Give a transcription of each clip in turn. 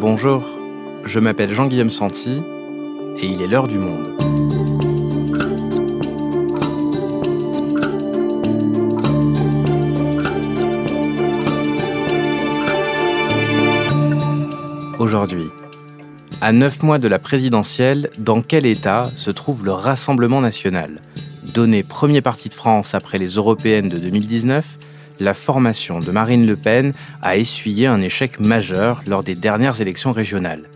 Bonjour, je m'appelle Jean-Guillaume Santi et il est l'heure du monde. Aujourd'hui, à neuf mois de la présidentielle, dans quel état se trouve le Rassemblement national? Donné premier parti de France après les européennes de 2019, la formation de Marine Le Pen a essuyé un échec majeur lors des dernières élections régionales.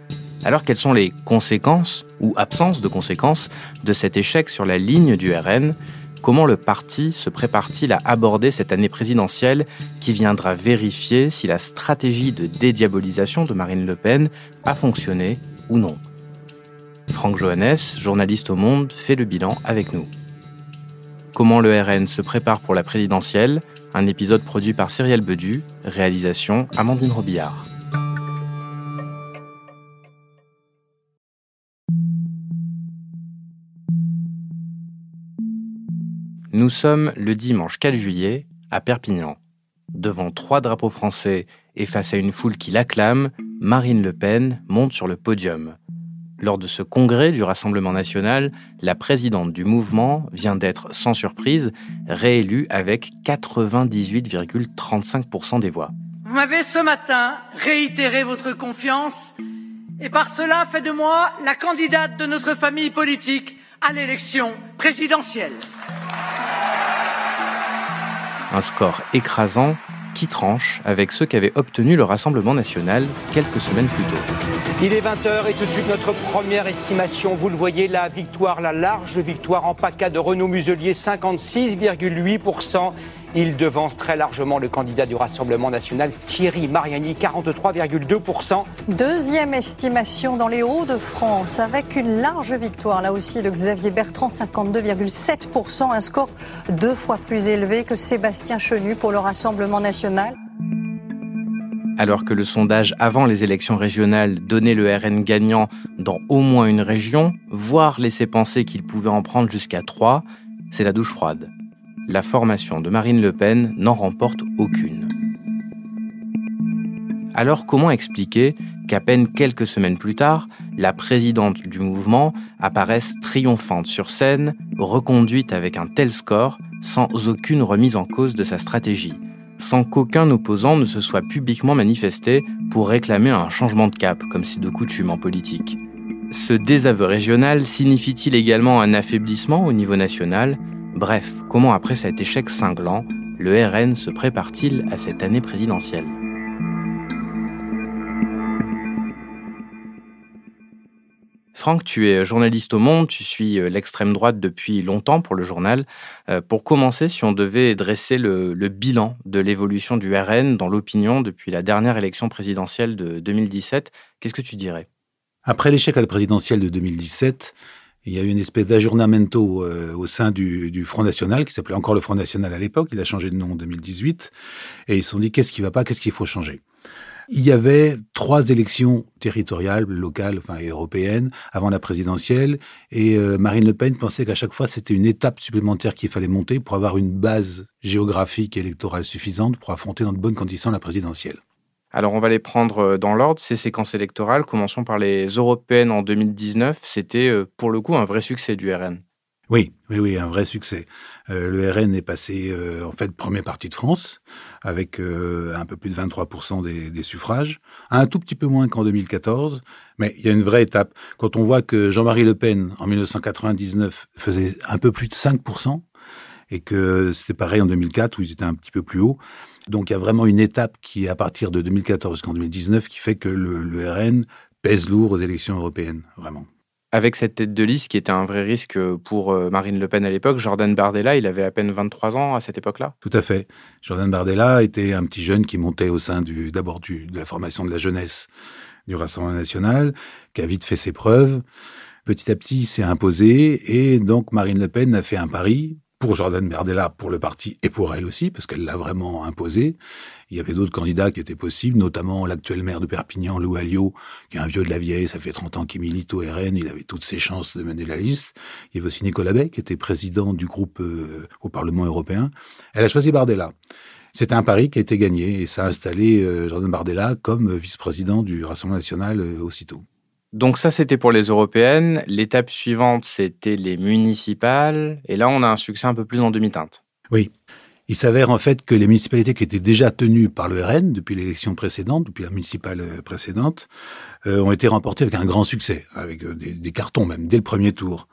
Alors quelles sont les conséquences, ou absence de conséquences, de cet échec sur la ligne du RN Comment le parti se prépare-t-il à aborder cette année présidentielle qui viendra vérifier si la stratégie de dédiabolisation de Marine Le Pen a fonctionné ou non? Franck Johannes, journaliste au Monde, fait le bilan avec nous. Comment le RN se prépare pour la présidentielle? Un épisode produit par Cyrielle Bedu, réalisation Amandine Robillard. Nous sommes le dimanche 4 juillet à Perpignan. Devant trois drapeaux français et face à une foule qui l'acclame, Marine Le Pen monte sur le podium. Lors de ce congrès du Rassemblement national, la présidente du mouvement vient d'être, sans surprise, réélue avec 98,35% des voix. Vous m'avez ce matin réitéré votre confiance et par cela fait de moi la candidate de notre famille politique à l'élection présidentielle. Un score écrasant qui tranche avec ceux qu'avait obtenu le Rassemblement national quelques semaines plus tôt. Il est 20h et tout de suite notre première estimation. Vous le voyez, la victoire, la large victoire en PACA de Renaud Muselier, 56,8%. Il devance très largement le candidat du Rassemblement national, Thierry Mariani, 43,2%. Deuxième estimation dans les Hauts-de-France, avec une large victoire, là aussi, de Xavier Bertrand, 52,7%, un score deux fois plus élevé que Sébastien Chenu pour le Rassemblement national. Alors que le sondage avant les élections régionales donnait le RN gagnant dans au moins une région, voire laissait penser qu'il pouvait en prendre jusqu'à trois, c'est la douche froide la formation de Marine Le Pen n'en remporte aucune. Alors comment expliquer qu'à peine quelques semaines plus tard, la présidente du mouvement apparaisse triomphante sur scène, reconduite avec un tel score, sans aucune remise en cause de sa stratégie, sans qu'aucun opposant ne se soit publiquement manifesté pour réclamer un changement de cap, comme c'est de coutume en politique Ce désaveu régional signifie-t-il également un affaiblissement au niveau national? Bref, comment après cet échec cinglant, le RN se prépare-t-il à cette année présidentielle? Franck, tu es journaliste au Monde, tu suis euh, l'extrême droite depuis longtemps pour le journal. Euh, pour commencer, si on devait dresser le, bilan de l'évolution du RN dans l'opinion depuis la dernière élection présidentielle de 2017, qu'est-ce que tu dirais? Après l'échec à la présidentielle de 2017, il y a eu une espèce d'aggiornamento euh, au sein du, Front National, qui s'appelait encore le Front National à l'époque, il a changé de nom en 2018, et ils se sont dit qu'est-ce qui va pas, qu'est-ce qu'il faut changer? Il y avait trois élections territoriales, locales, enfin européennes, avant la présidentielle, et euh, Marine Le Pen pensait qu'à chaque fois c'était une étape supplémentaire qu'il fallait monter pour avoir une base géographique et électorale suffisante pour affronter dans de bonnes conditions la présidentielle. Alors on va les prendre euh, dans l'ordre, ces séquences électorales. Commençons par les européennes en 2019. C'était euh, pour le coup un vrai succès du RN. Oui, oui, oui, un vrai succès. Euh, le RN est passé en fait premier parti de France avec un peu plus de 23% des, des, suffrages, un tout petit peu moins qu'en 2014, mais il y a une vraie étape. Quand on voit que Jean-Marie Le Pen en 1999 faisait un peu plus de 5%, et que c'était pareil en 2004 où ils étaient un petit peu plus haut. Donc il y a vraiment une étape qui est à partir de 2014 jusqu'en 2019 qui fait que le, RN pèse lourd aux élections européennes, vraiment. Avec cette tête de liste qui était un vrai risque pour euh, Marine Le Pen à l'époque, Jordan Bardella, il avait à peine 23 ans à cette époque-là? Tout à fait. Jordan Bardella était un petit jeune qui montait au sein du, d'abord de la formation de la jeunesse du Rassemblement national, qui a vite fait ses preuves. Petit à petit, il s'est imposé et donc Marine Le Pen a fait un pari pour Jordan Bardella, pour le parti et pour elle aussi, parce qu'elle l'a vraiment imposé. Il y avait d'autres candidats qui étaient possibles, notamment l'actuel maire de Perpignan, Lou Alliot, qui est un vieux de la vieille, ça fait 30 ans qu'il milite au RN, il avait toutes ses chances de mener la liste. Il y avait aussi Nicolas Bay, qui était président du groupe euh, au Parlement européen. Elle a choisi Bardella. C'est un pari qui a été gagné et ça a installé euh, Jordan Bardella comme vice-président du Rassemblement national euh, aussitôt. Donc ça, c'était pour les européennes. L'étape suivante, c'était les municipales. Et là, on a un succès un peu plus en demi-teinte. Oui. Il s'avère en fait que les municipalités qui étaient déjà tenues par le RN depuis l'élection précédente, depuis la municipale euh, précédente, ont été remportées avec un grand succès, avec des, des cartons même, dès le premier tour.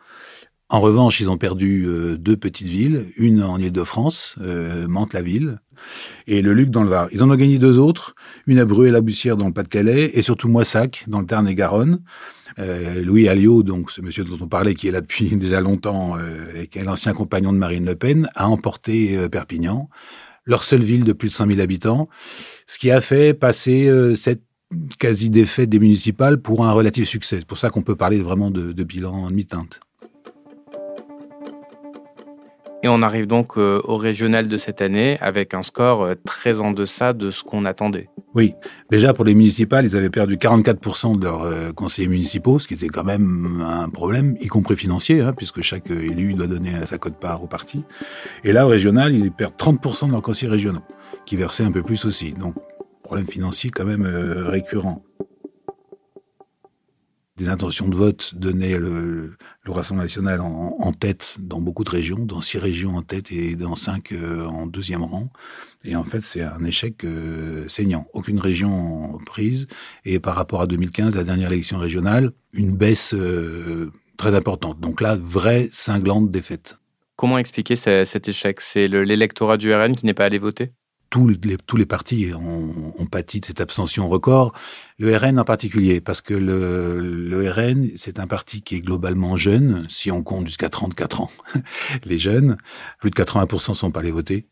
En revanche, ils ont perdu euh, deux petites villes, une en Île-de-France, euh, Mantes-la-Ville, et le Luc dans le Var. Ils en ont gagné deux autres, une à Bruay-la-Bussière dans le Pas-de-Calais, et surtout Moissac dans le Tarn-et-Garonne. Euh, Louis Alliot, donc ce monsieur dont on parlait, qui est là depuis déjà longtemps et qui est l'ancien compagnon de Marine Le Pen, a emporté Perpignan, leur seule ville de plus de 100 000 habitants, ce qui a fait passer cette quasi défaite des municipales pour un relatif succès. C'est pour ça qu'on peut parler vraiment de, de bilan en demi-teinte. Et on arrive donc euh, au régional de cette année avec un score euh, très en deçà de ce qu'on attendait. Oui, déjà pour les municipales, ils avaient perdu 44% de leurs euh, conseillers municipaux, ce qui était quand même un problème, y compris financier, hein, puisque chaque élu doit donner sa cote-part au parti. Et là, au régional, ils perdent 30% de leurs conseillers régionaux, qui versaient un peu plus aussi. Donc, problème financier quand même récurrent des intentions de vote donnaient le, Rassemblement national en, tête dans beaucoup de régions, dans six régions en tête et dans cinq euh, en deuxième rang. Et en fait, c'est un échec euh, saignant. Aucune région prise. Et par rapport à 2015, la dernière élection régionale, une baisse euh, très importante. Donc là, vraie cinglante défaite. Comment expliquer cet échec? C'est l'électorat du RN qui n'est pas allé voter? Tous les, tous partis ont, ont, pâti de cette abstention record, le RN en particulier, parce que le, le RN, c'est un parti qui est globalement jeune, si on compte jusqu'à 34 ans. les jeunes, plus de 80% sont pas allés voter.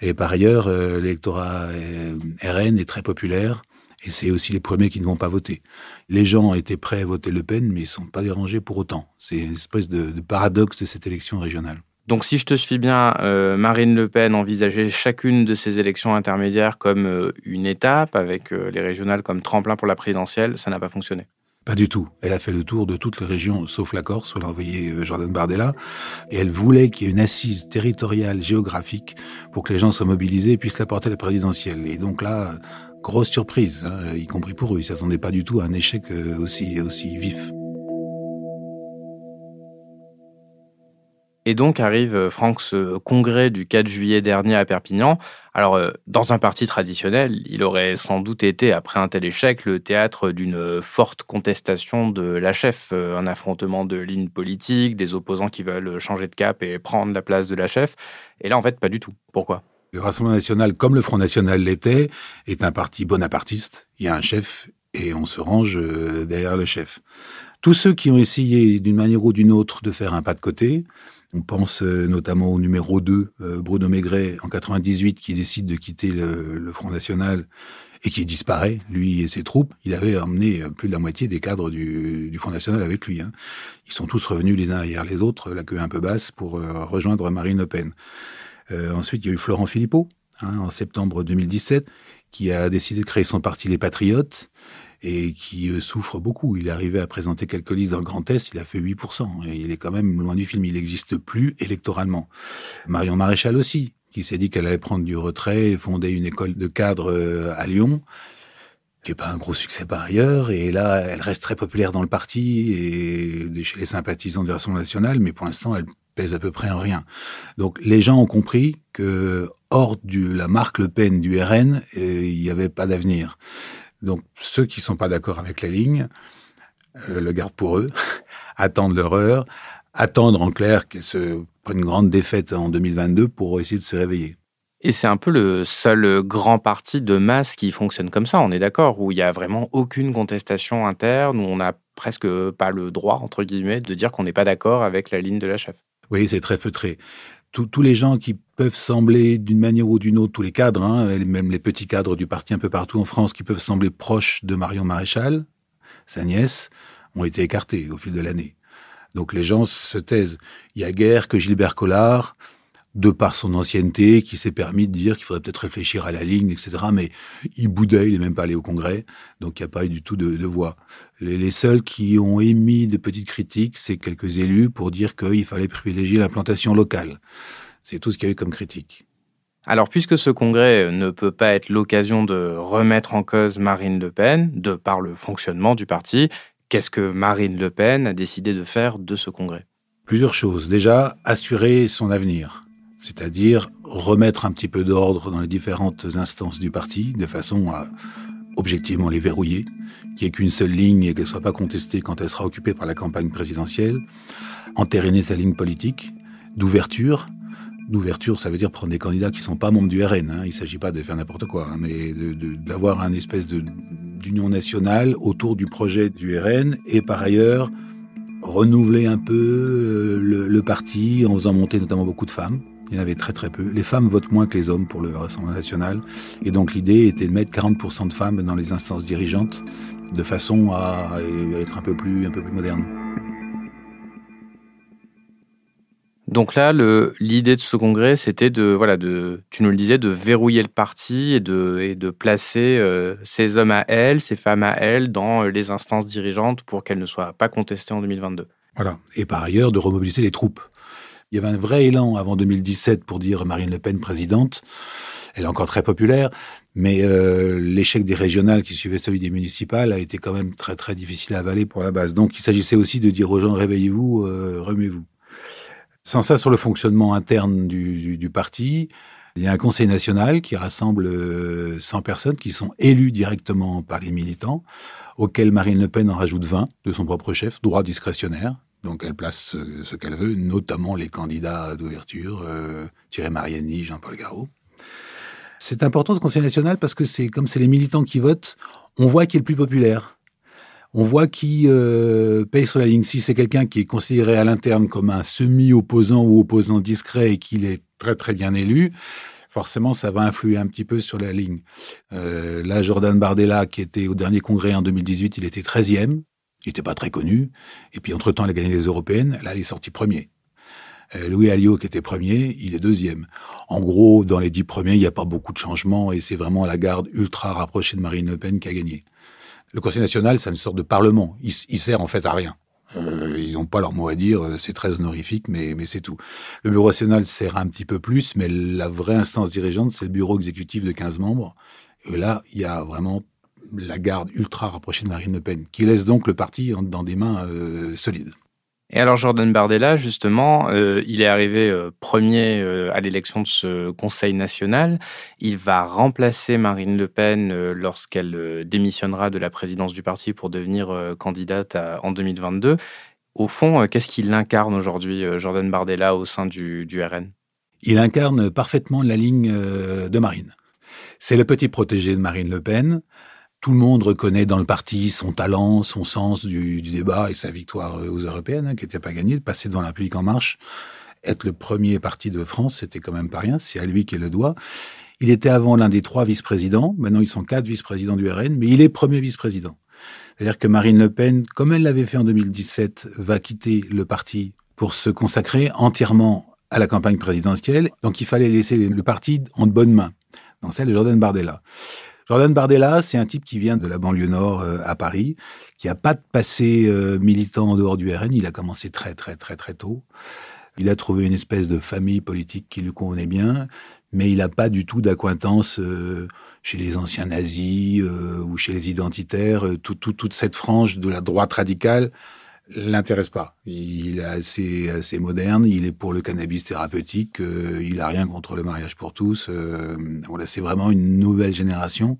Et par ailleurs, euh, l'électorat euh, RN est très populaire, et c'est aussi les premiers qui ne vont pas voter. Les gens étaient prêts à voter Le Pen, mais ils sont pas dérangés pour autant. C'est une espèce de paradoxe de cette élection régionale. Donc si je te suis bien, euh, Marine Le Pen envisageait chacune de ces élections intermédiaires comme euh, une étape, avec euh, les régionales comme tremplin pour la présidentielle. Ça n'a pas fonctionné. Pas du tout. Elle a fait le tour de toutes les régions, sauf la Corse, où elle a envoyé Jordan Bardella. Et elle voulait qu'il y ait une assise territoriale, géographique, pour que les gens soient mobilisés et puissent la porter à la présidentielle. Et donc là, grosse surprise, hein, y compris pour eux. Ils s'attendaient pas du tout à un échec aussi vif. Et donc arrive euh, Franck ce congrès du 4 juillet dernier à Perpignan. Alors, euh, dans un parti traditionnel, il aurait sans doute été, après un tel échec, le théâtre d'une forte contestation de la chef, euh, un affrontement de lignes politiques, des opposants qui veulent changer de cap et prendre la place de la chef. Et là, en fait, pas du tout. Pourquoi? Le Rassemblement national, comme le Front national l'était, est un parti bonapartiste. Il y a un chef et on se range derrière le chef. Tous ceux qui ont essayé d'une manière ou d'une autre de faire un pas de côté, on pense euh, notamment au numéro 2, euh, Bruno Maigret, en 98, qui décide de quitter le, Front National et qui disparaît, lui et ses troupes. Il avait emmené euh, plus de la moitié des cadres du, Front National avec lui. Hein. Ils sont tous revenus les uns derrière les autres, la queue un peu basse, pour rejoindre Marine Le Pen. ensuite, il y a eu Florent Philippot, hein, en septembre 2017, qui a décidé de créer son parti Les Patriotes et qui euh, souffre beaucoup. Il est arrivé à présenter quelques listes dans le Grand Est, il a fait 8%. Et il est quand même loin du film, il n'existe plus électoralement. Marion Maréchal aussi, qui s'est dit qu'elle allait prendre du retrait et fonder une école de cadre euh, à Lyon qui n'est pas un gros succès par ailleurs, et là, elle reste très populaire dans le parti et chez les sympathisants du Rassemblement national, mais pour l'instant, elle pèse à peu près en rien. Donc, les gens ont compris que hors de la marque Le Pen du RN, euh, il n'y avait pas d'avenir. Donc ceux qui sont pas d'accord avec la ligne euh, le gardent pour eux, attendent leur heure, attendre en clair qu'elle se prenne une grande défaite en 2022 pour essayer de se réveiller. Et c'est un peu le seul grand parti de masse qui fonctionne comme ça, on est d'accord, où il n'y a vraiment aucune contestation interne, où on n'a presque pas le droit, entre guillemets, de dire qu'on n'est pas d'accord avec la ligne de la chef. Oui, c'est très feutré tous les gens qui peuvent sembler d'une manière ou d'une autre, tous les cadres, hein, même les petits cadres du parti un peu partout en France, qui peuvent sembler proches de Marion Maréchal, sa nièce, ont été écartés au fil de l'année. Donc les gens se taisent. Il y a guère que Gilbert Collard, de par son ancienneté, qui s'est permis de dire qu'il faudrait peut-être réfléchir à la ligne, etc. Mais il boudait, il n'est même pas allé au Congrès, donc il n'y a pas eu du tout de, voix. Les, seuls qui ont émis de petites critiques, c'est quelques élus pour dire qu'il fallait privilégier l'implantation locale. C'est tout ce qu'il y a eu comme critique. Alors, puisque ce congrès ne peut pas être l'occasion de remettre en cause Marine Le Pen, de par le fonctionnement du parti, qu'est-ce que Marine Le Pen a décidé de faire de ce congrès? Plusieurs choses. Déjà, assurer son avenir, c'est-à-dire remettre un petit peu d'ordre dans les différentes instances du parti, de façon à objectivement les verrouiller, qu'il n'y ait qu'une seule ligne et qu'elle ne soit pas contestée quand elle sera occupée par la campagne présidentielle, entériner sa ligne politique, d'ouverture, d'ouverture, ça veut dire prendre des candidats qui sont pas membres du RN. Hein. Il s'agit pas de faire n'importe quoi, hein, mais d'avoir un espèce d'union nationale autour du projet du RN et par ailleurs renouveler un peu euh, le, parti en faisant monter notamment beaucoup de femmes. Il y en avait très très peu. Les femmes votent moins que les hommes pour le Rassemblement national. Et donc l'idée était de mettre 40% de femmes dans les instances dirigeantes de façon à être un peu plus, un peu plus moderne. Donc là, l'idée de ce congrès, c'était de, voilà, de, tu nous le disais, de verrouiller le parti et de, et de placer euh, ces hommes à elles, ces femmes à elles dans euh, les instances dirigeantes pour qu'elles ne soient pas contestées en 2022. Voilà. Et par ailleurs, de remobiliser les troupes. Il y avait un vrai élan avant 2017 pour dire Marine Le Pen présidente. Elle est encore très populaire, mais euh, l'échec des régionales qui suivait celui des municipales a été quand même très très difficile à avaler pour la base. Donc il s'agissait aussi de dire aux gens réveillez-vous, euh, remuez-vous. Sans ça, sur le fonctionnement interne du, du, parti, il y a un conseil national qui rassemble 100 euh, personnes qui sont élues directement par les militants, auxquels Marine Le Pen en rajoute 20 de son propre chef, droit discrétionnaire. Donc elle place ce, qu'elle veut, notamment les candidats d'ouverture, euh, Thierry Mariani, Jean-Paul Garot. C'est important ce Conseil national parce que c'est comme c'est les militants qui votent, on voit qui est le plus populaire on voit qui euh, paye sur la ligne. Si c'est quelqu'un qui est considéré à l'interne comme un semi-opposant ou opposant discret et qu'il est très très bien élu, forcément ça va influer un petit peu sur la ligne. Euh, là, Jordan Bardella, qui était au dernier congrès en 2018, il était 13e, il n'était pas très connu, et puis entre-temps il a gagné les européennes, là il est sorti premier. Euh, Louis Alliot, qui était premier, il est deuxième. En gros, dans les dix premiers, il n'y a pas beaucoup de changements, et c'est vraiment la garde ultra rapprochée de Marine Le Pen qui a gagné. Le Conseil national, c'est une sorte de parlement. Il, sert en fait à rien. Euh, ils n'ont pas leur mot à dire, c'est très honorifique, mais, mais c'est tout. Le bureau national sert un petit peu plus, mais la vraie instance dirigeante, c'est le bureau exécutif de 15 membres. Et là, il y a vraiment la garde ultra rapprochée de Marine Le Pen, qui laisse donc le parti dans des mains euh, solides. Et alors Jordan Bardella, justement, euh, il est arrivé euh, premier euh, à l'élection de ce Conseil national. Il va remplacer Marine Le Pen lorsqu'elle démissionnera de la présidence du parti pour devenir candidate en 2022. Au fond, qu'est-ce qu'il incarne aujourd'hui, Jordan Bardella, au sein du, du RN Il incarne parfaitement la ligne de Marine. C'est le petit protégé de Marine Le Pen. Tout le monde reconnaît dans le parti son talent, son sens du, débat et sa victoire aux européennes, hein, qui n'était pas gagnée, de passer devant la République en marche. Être le premier parti de France, c'était quand même pas rien. C'est à lui qu'est le doigt. Il était avant l'un des trois vice-présidents. Maintenant, ils sont quatre vice-présidents du RN, mais il est premier vice-président. C'est-à-dire que Marine Le Pen, comme elle l'avait fait en 2017, va quitter le parti pour se consacrer entièrement à la campagne présidentielle. Donc, il fallait laisser le parti en de bonnes mains, dans celle de Jordan Bardella. Jordan Bardella, c'est un type qui vient de la banlieue nord euh, à Paris, qui a pas de passé euh, militant en dehors du RN. Il a commencé très très très très tôt. Il a trouvé une espèce de famille politique qui lui convenait bien, mais il n'a pas du tout d'acquaintance euh, chez les anciens nazis ou chez les identitaires. Tout, tout, toute cette frange de la droite radicale l'intéresse pas. Il est assez, assez moderne, il est pour le cannabis thérapeutique, euh, il a rien contre le mariage pour tous. Euh, voilà, c'est vraiment une nouvelle génération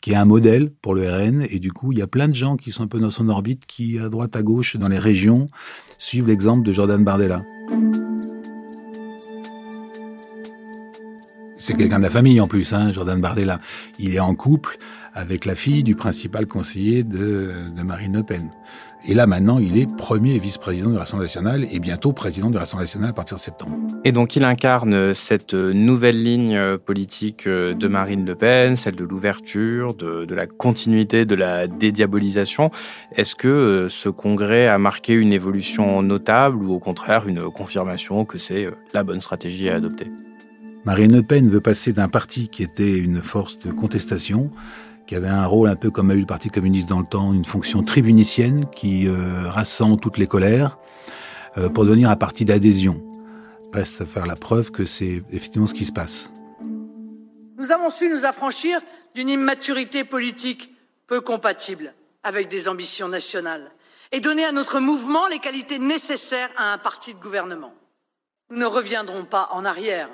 qui est un modèle pour le RN et du coup, il y a plein de gens qui sont un peu dans son orbite qui à droite à gauche dans les régions suivent l'exemple de Jordan Bardella. C'est quelqu'un de la famille en plus, hein, Jordan Bardella. Il est en couple avec la fille du principal conseiller de, de Marine Le Pen. Et là, maintenant, il est premier vice-président de l'Assemblée nationale et bientôt président de l'Assemblée nationale à partir de septembre. Et donc, il incarne cette nouvelle ligne politique de Marine Le Pen, celle de l'ouverture, de, de, la continuité, de la dédiabolisation. Est-ce que euh, ce congrès a marqué une évolution notable ou au contraire une confirmation que c'est euh, la bonne stratégie à adopter? Marine Le Pen veut passer d'un parti qui était une force de contestation qui avait un rôle un peu comme a eu le Parti communiste dans le temps, une fonction tribunicienne qui euh, rassemble toutes les colères, euh, pour devenir un parti d'adhésion. Reste à faire la preuve que c'est effectivement ce qui se passe. Nous avons su nous affranchir d'une immaturité politique peu compatible avec des ambitions nationales et donner à notre mouvement les qualités nécessaires à un parti de gouvernement. Nous ne reviendrons pas en arrière.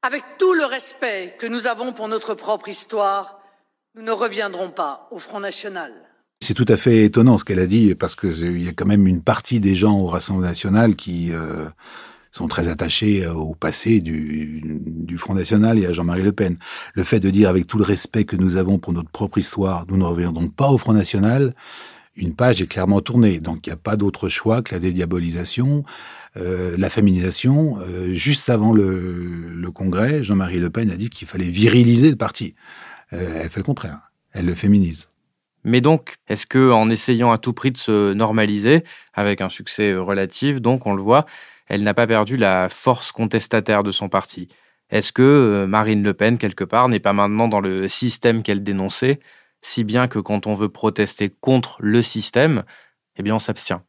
Avec tout le respect que nous avons pour notre propre histoire, nous ne reviendrons pas au Front National. C'est tout à fait étonnant ce qu'elle a dit, parce qu'il y a quand même une partie des gens au Rassemblement national qui euh, sont très attachés euh, au passé du, du Front National et à Jean-Marie Le Pen. Le fait de dire avec tout le respect que nous avons pour notre propre histoire, nous ne reviendrons pas au Front National, une page est clairement tournée. Donc il n'y a pas d'autre choix que la dédiabolisation, euh, la féminisation. Euh, juste avant le, le Congrès, Jean-Marie Le Pen a dit qu'il fallait viriliser le parti. Euh, elle fait le contraire. Elle le féminise. Mais donc, est-ce que en essayant à tout prix de se normaliser, avec un succès relatif, donc on le voit, elle n'a pas perdu la force contestataire de son parti? Est-ce que Marine Le Pen, quelque part, n'est pas maintenant dans le système qu'elle dénonçait, si bien que quand on veut protester contre le système, eh bien on s'abstient?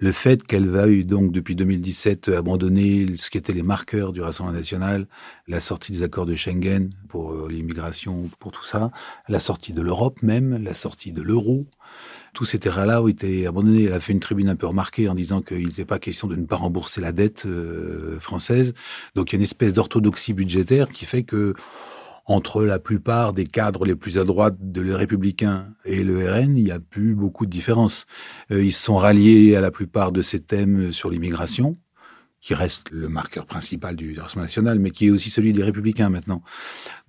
Le fait qu'elle eu donc depuis 2017 abandonner ce qui étaient les marqueurs du Rassemblement national, la sortie des accords de Schengen pour euh, l'immigration, pour tout ça, la sortie de l'Europe même, la sortie de l'euro, tous ces terrains-là ont été abandonnés. Elle a fait une tribune un peu remarquée en disant qu'il n'était pas question de ne pas rembourser la dette euh, française. Donc il y a une espèce d'orthodoxie budgétaire qui fait que entre la plupart des cadres les plus à droite de les Républicains et le RN, il n'y a plus beaucoup de différence. Euh, ils sont ralliés à la plupart de ces thèmes sur l'immigration, qui reste le marqueur principal du Rassemblement national, mais qui est aussi celui des Républicains maintenant.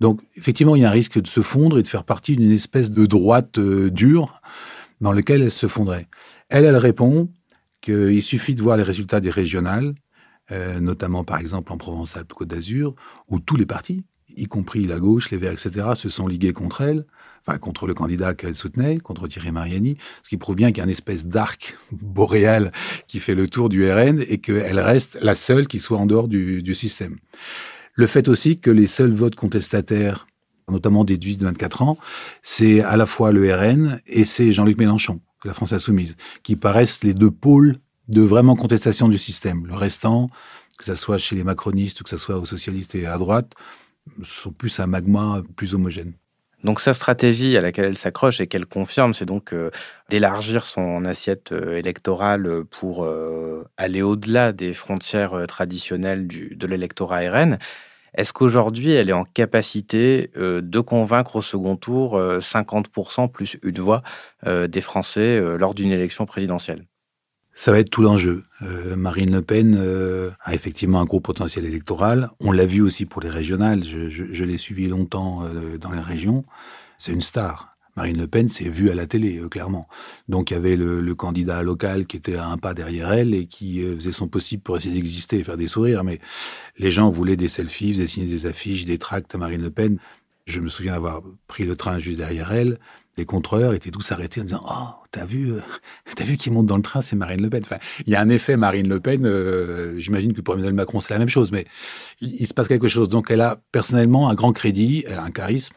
Donc, effectivement, il y a un risque de se fondre et de faire partie d'une espèce de droite euh, dure dans lequel elle se fondrait. Elle, elle répond qu'il suffit de voir les résultats des régionales, euh, notamment par exemple en Provence-Alpes-Côte d'Azur, où tous les partis, y compris la gauche, les Verts, etc., se sont ligués contre elle, enfin contre le candidat qu'elle soutenait, contre Thierry Mariani, ce qui prouve bien qu'il y a une espèce d'arc boréal qui fait le tour du RN et qu'elle reste la seule qui soit en dehors du, système. Le fait aussi que les seuls votes contestataires, notamment des 18-24 ans, c'est à la fois le RN et c'est Jean-Luc Mélenchon, de la France Insoumise, qui paraissent les deux pôles de vraiment contestation du système. Le restant, que ce soit chez les macronistes ou que ce soit aux socialistes et à droite, sont plus un magma plus homogène. Donc sa stratégie à laquelle elle s'accroche et qu'elle confirme, c'est donc euh, d'élargir son assiette euh, électorale pour euh, aller au-delà des frontières traditionnelles de l'électorat RN. Est-ce qu'aujourd'hui, elle est en capacité de convaincre au second tour 50% plus une voix des Français lors d'une élection présidentielle? Ça va être tout l'enjeu. Euh, Marine Le Pen euh, a effectivement un gros potentiel électoral. On l'a vu aussi pour les régionales. Je, je, je l'ai suivi longtemps euh, dans les régions. C'est une star. Marine Le Pen s'est vue à la télé, clairement. Donc il y avait le, le, candidat local qui était à un pas derrière elle et qui faisait son possible pour essayer d'exister et faire des sourires. Mais les gens voulaient des selfies, faisaient signer des affiches, des tracts à Marine Le Pen. Je me souviens avoir pris le train juste derrière elle les contrôleurs étaient tous arrêtés en disant oh t'as vu euh, t'as vu qui monte dans le train c'est Marine Le Pen. Enfin il y a un effet Marine Le Pen euh, j'imagine que pour Emmanuel Macron c'est la même chose mais il, se passe quelque chose. Donc elle a personnellement un grand crédit elle a un charisme.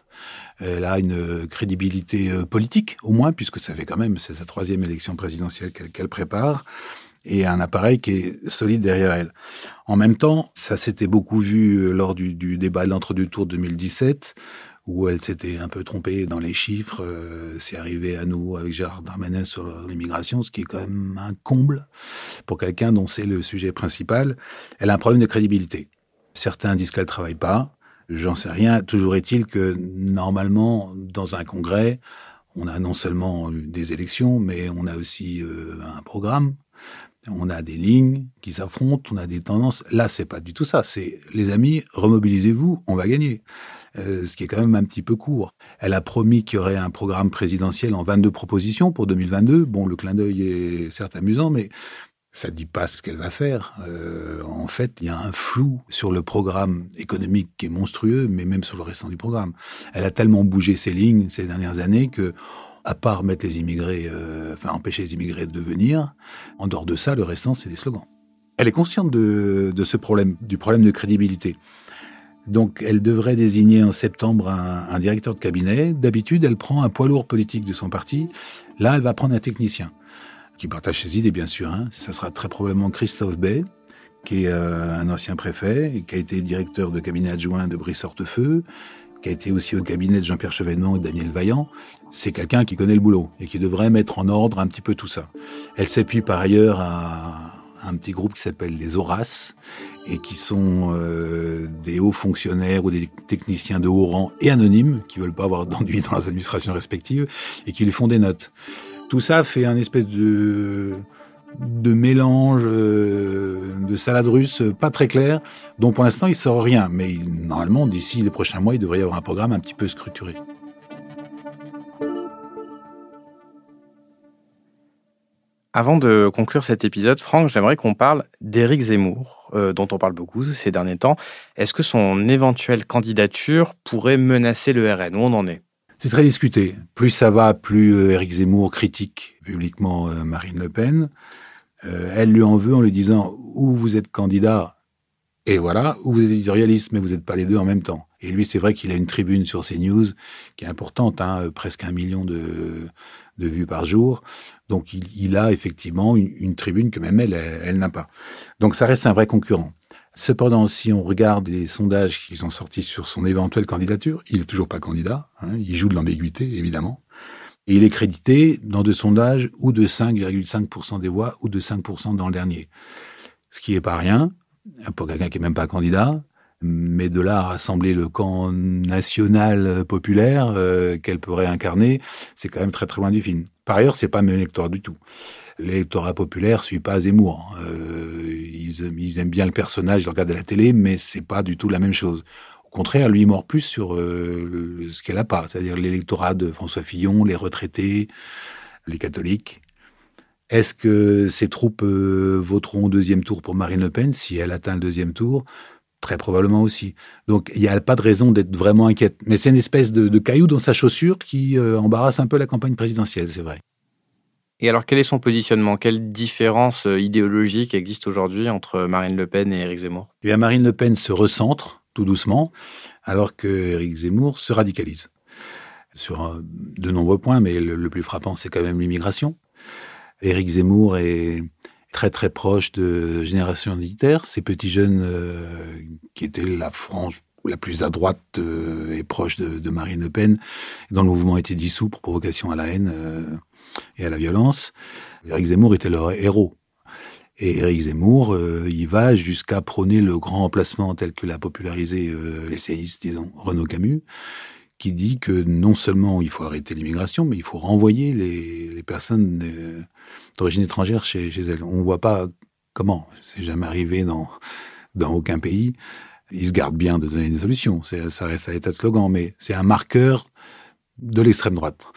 Elle a une crédibilité euh, politique au moins puisque ça fait quand même c'est sa troisième élection présidentielle qu'elle prépare et un appareil qui est solide derrière elle. En même temps, ça s'était beaucoup vu lors du, débat de l'entre-deux tours 2017, où elle s'était un peu trompée dans les chiffres. Euh, c'est arrivé à nous avec Gérard Darmanin sur l'immigration, ce qui est quand même un comble pour quelqu'un dont c'est le sujet principal. Elle a un problème de crédibilité. Certains disent qu'elle travaille pas. J'en sais rien. Toujours est-il que normalement, dans un congrès, on a non seulement des élections, mais on a aussi euh, un programme. On a des lignes qui s'affrontent, on a des tendances. Là, c'est pas du tout ça. C'est les amis, remobilisez-vous, on va gagner. Euh, ce qui est quand même un petit peu court. Elle a promis qu'il y aurait un programme présidentiel en 22 propositions pour 2022. Bon, le clin d'œil est certes amusant, mais ça ne dit pas ce qu'elle va faire. Euh, en fait, il y a un flou sur le programme économique qui est monstrueux, mais même sur le restant du programme. Elle a tellement bougé ses lignes ces dernières années que, à part mettre les immigrés, euh, enfin empêcher les immigrés de venir, en dehors de ça, le restant, c'est des slogans. Elle est consciente de, de ce problème, du problème de crédibilité. Donc elle devrait désigner en septembre un, un directeur de cabinet. D'habitude, elle prend un poids lourd politique de son parti. Là, elle va prendre un technicien qui partage ses idées, bien sûr. Hein. Ça sera très probablement Christophe Bay, qui est euh, un ancien préfet et qui a été directeur de cabinet adjoint de Brice Hortefeux, qui a été aussi au cabinet de Jean-Pierre Chevènement et Daniel Vaillant, c'est quelqu'un qui connaît le boulot et qui devrait mettre en ordre un petit peu tout ça. Elle s'appuie par ailleurs à un petit groupe qui s'appelle les Horaces et qui sont euh, des hauts fonctionnaires ou des techniciens de haut rang et anonymes qui veulent pas avoir d'enduit dans leurs administrations respectives et qui lui font des notes. Tout ça fait un espèce de de mélange euh, de salade russe pas très clair, dont pour l'instant il sort rien. Mais normalement, d'ici les prochains mois, il devrait y avoir un programme un petit peu structuré. Avant de conclure cet épisode, Franck, j'aimerais qu'on parle d'Éric Zemmour, euh, dont on parle beaucoup ces derniers temps. Est-ce que son éventuelle candidature pourrait menacer le RN Où on en est? C'est très discuté. Plus ça va, plus euh, Éric Zemmour critique publiquement euh, Marine Le Pen. elle lui en veut en lui disant ou vous êtes candidat? Et voilà, ou vous êtes éditorialiste, mais vous n'êtes pas les deux en même temps. Et lui, c'est vrai qu'il a une tribune sur CNews qui est importante, hein, presque un million de, de vues par jour. Donc il, a effectivement une, tribune que même elle, elle, n'a pas. Donc ça reste un vrai concurrent. Cependant, si on regarde les sondages qui sont sortis sur son éventuelle candidature, il n'est toujours pas candidat. Hein, il joue de l'ambiguïté, évidemment. Et il est crédité dans deux sondages ou de 5,5% des voix ou de 5% dans le dernier. Ce qui est pas rien pour quelqu'un qui est même pas candidat mais de là à rassembler le camp national populaire euh, qu'elle pourrait incarner, c'est quand même très très loin du film. Par ailleurs, c'est pas même électorat du tout. L'électorat populaire suit pas Zemmour. Euh, ils, aiment bien le personnage, ils regardent la télé, mais c'est pas du tout la même chose. Au contraire, lui mord plus sur euh, ce qu'elle a pas, c'est-à-dire l'électorat de François Fillon, les retraités, les catholiques. Est-ce que ces troupes voteront au deuxième tour pour Marine Le Pen si elle atteint le deuxième tour? Très probablement aussi. Donc il n'y a pas de raison d'être vraiment inquiète. Mais c'est une espèce de, caillou dans sa chaussure qui euh, embarrasse un peu la campagne présidentielle, c'est vrai. Et alors quel est son positionnement? Quelle différence euh, idéologique existe aujourd'hui entre Marine Le Pen et Éric Zemmour? Eh bien Marine Le Pen se recentre tout doucement, alors que Éric Zemmour se radicalise. Sur de nombreux points, mais le, le plus frappant, c'est quand même l'immigration. Éric Zemmour est très très proche de Génération Militaire, ces petits jeunes euh, qui étaient la frange la plus à droite euh, et proche de, Marine Le Pen, dont le mouvement était dissous pour provocation à la haine euh, et à la violence. Éric Zemmour était leur héros. Et Éric Zemmour, il va jusqu'à prôner le grand emplacement tel que l'a popularisé l'essayiste, disons, Renaud Camus, qui dit que non seulement il faut arrêter l'immigration, mais il faut renvoyer les, les personnes d'origine étrangère chez, chez elle. On ne voit pas comment. C'est jamais arrivé dans, dans aucun pays. Ils se gardent bien de donner des solutions. Ça reste à l'état de slogan, mais c'est un marqueur de l'extrême droite.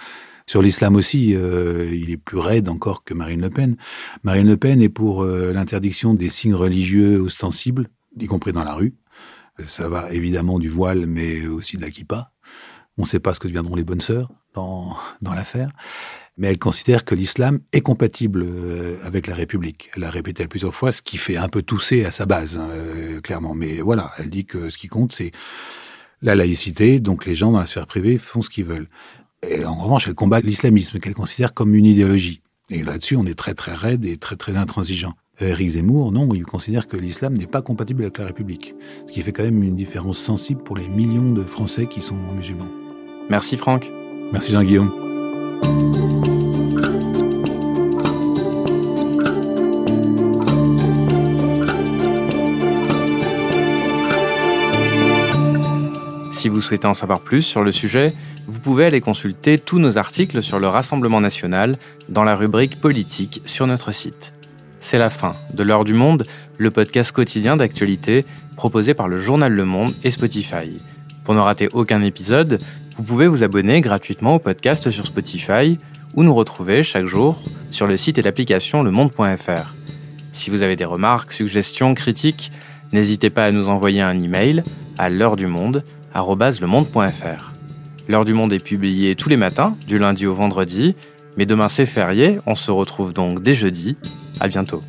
Sur l'islam aussi, euh, il est plus raide encore que Marine Le Pen. Marine Le Pen est pour euh, l'interdiction des signes religieux ostensibles, y compris dans la rue. Ça va évidemment du voile, mais aussi de la kippa. On ne sait pas ce que deviendront les bonnes sœurs dans, dans l'affaire mais elle considère que l'islam est compatible euh, avec la République. Elle a répété plusieurs fois, ce qui fait un peu tousser à sa base, hein, euh, clairement. Mais voilà, elle dit que ce qui compte, c'est la laïcité, donc les gens dans la sphère privée font ce qu'ils veulent. Et en revanche, elle combat l'islamisme, qu'elle considère comme une idéologie. Et là-dessus, on est très très raide et très très intransigeant. Eric Zemmour, non, il considère que l'islam n'est pas compatible avec la République. Ce qui fait quand même une différence sensible pour les millions de Français qui sont musulmans. Merci Franck. Merci Jean-Guillaume. Si vous souhaitez en savoir plus sur le sujet, vous pouvez aller consulter tous nos articles sur le Rassemblement national dans la rubrique politique sur notre site. C'est la fin de L'heure du monde, le podcast quotidien d'actualité proposé par le journal Le Monde et Spotify. Pour ne rater aucun épisode, vous pouvez vous abonner gratuitement au podcast sur Spotify ou nous retrouver chaque jour sur le site et l'application lemonde.fr. Si vous avez des remarques, suggestions, critiques, n'hésitez pas à nous envoyer un email à l'heure du monde. L'heure du monde est publiée tous les matins, du lundi au vendredi, mais demain c'est férié, on se retrouve donc dès jeudi. À bientôt.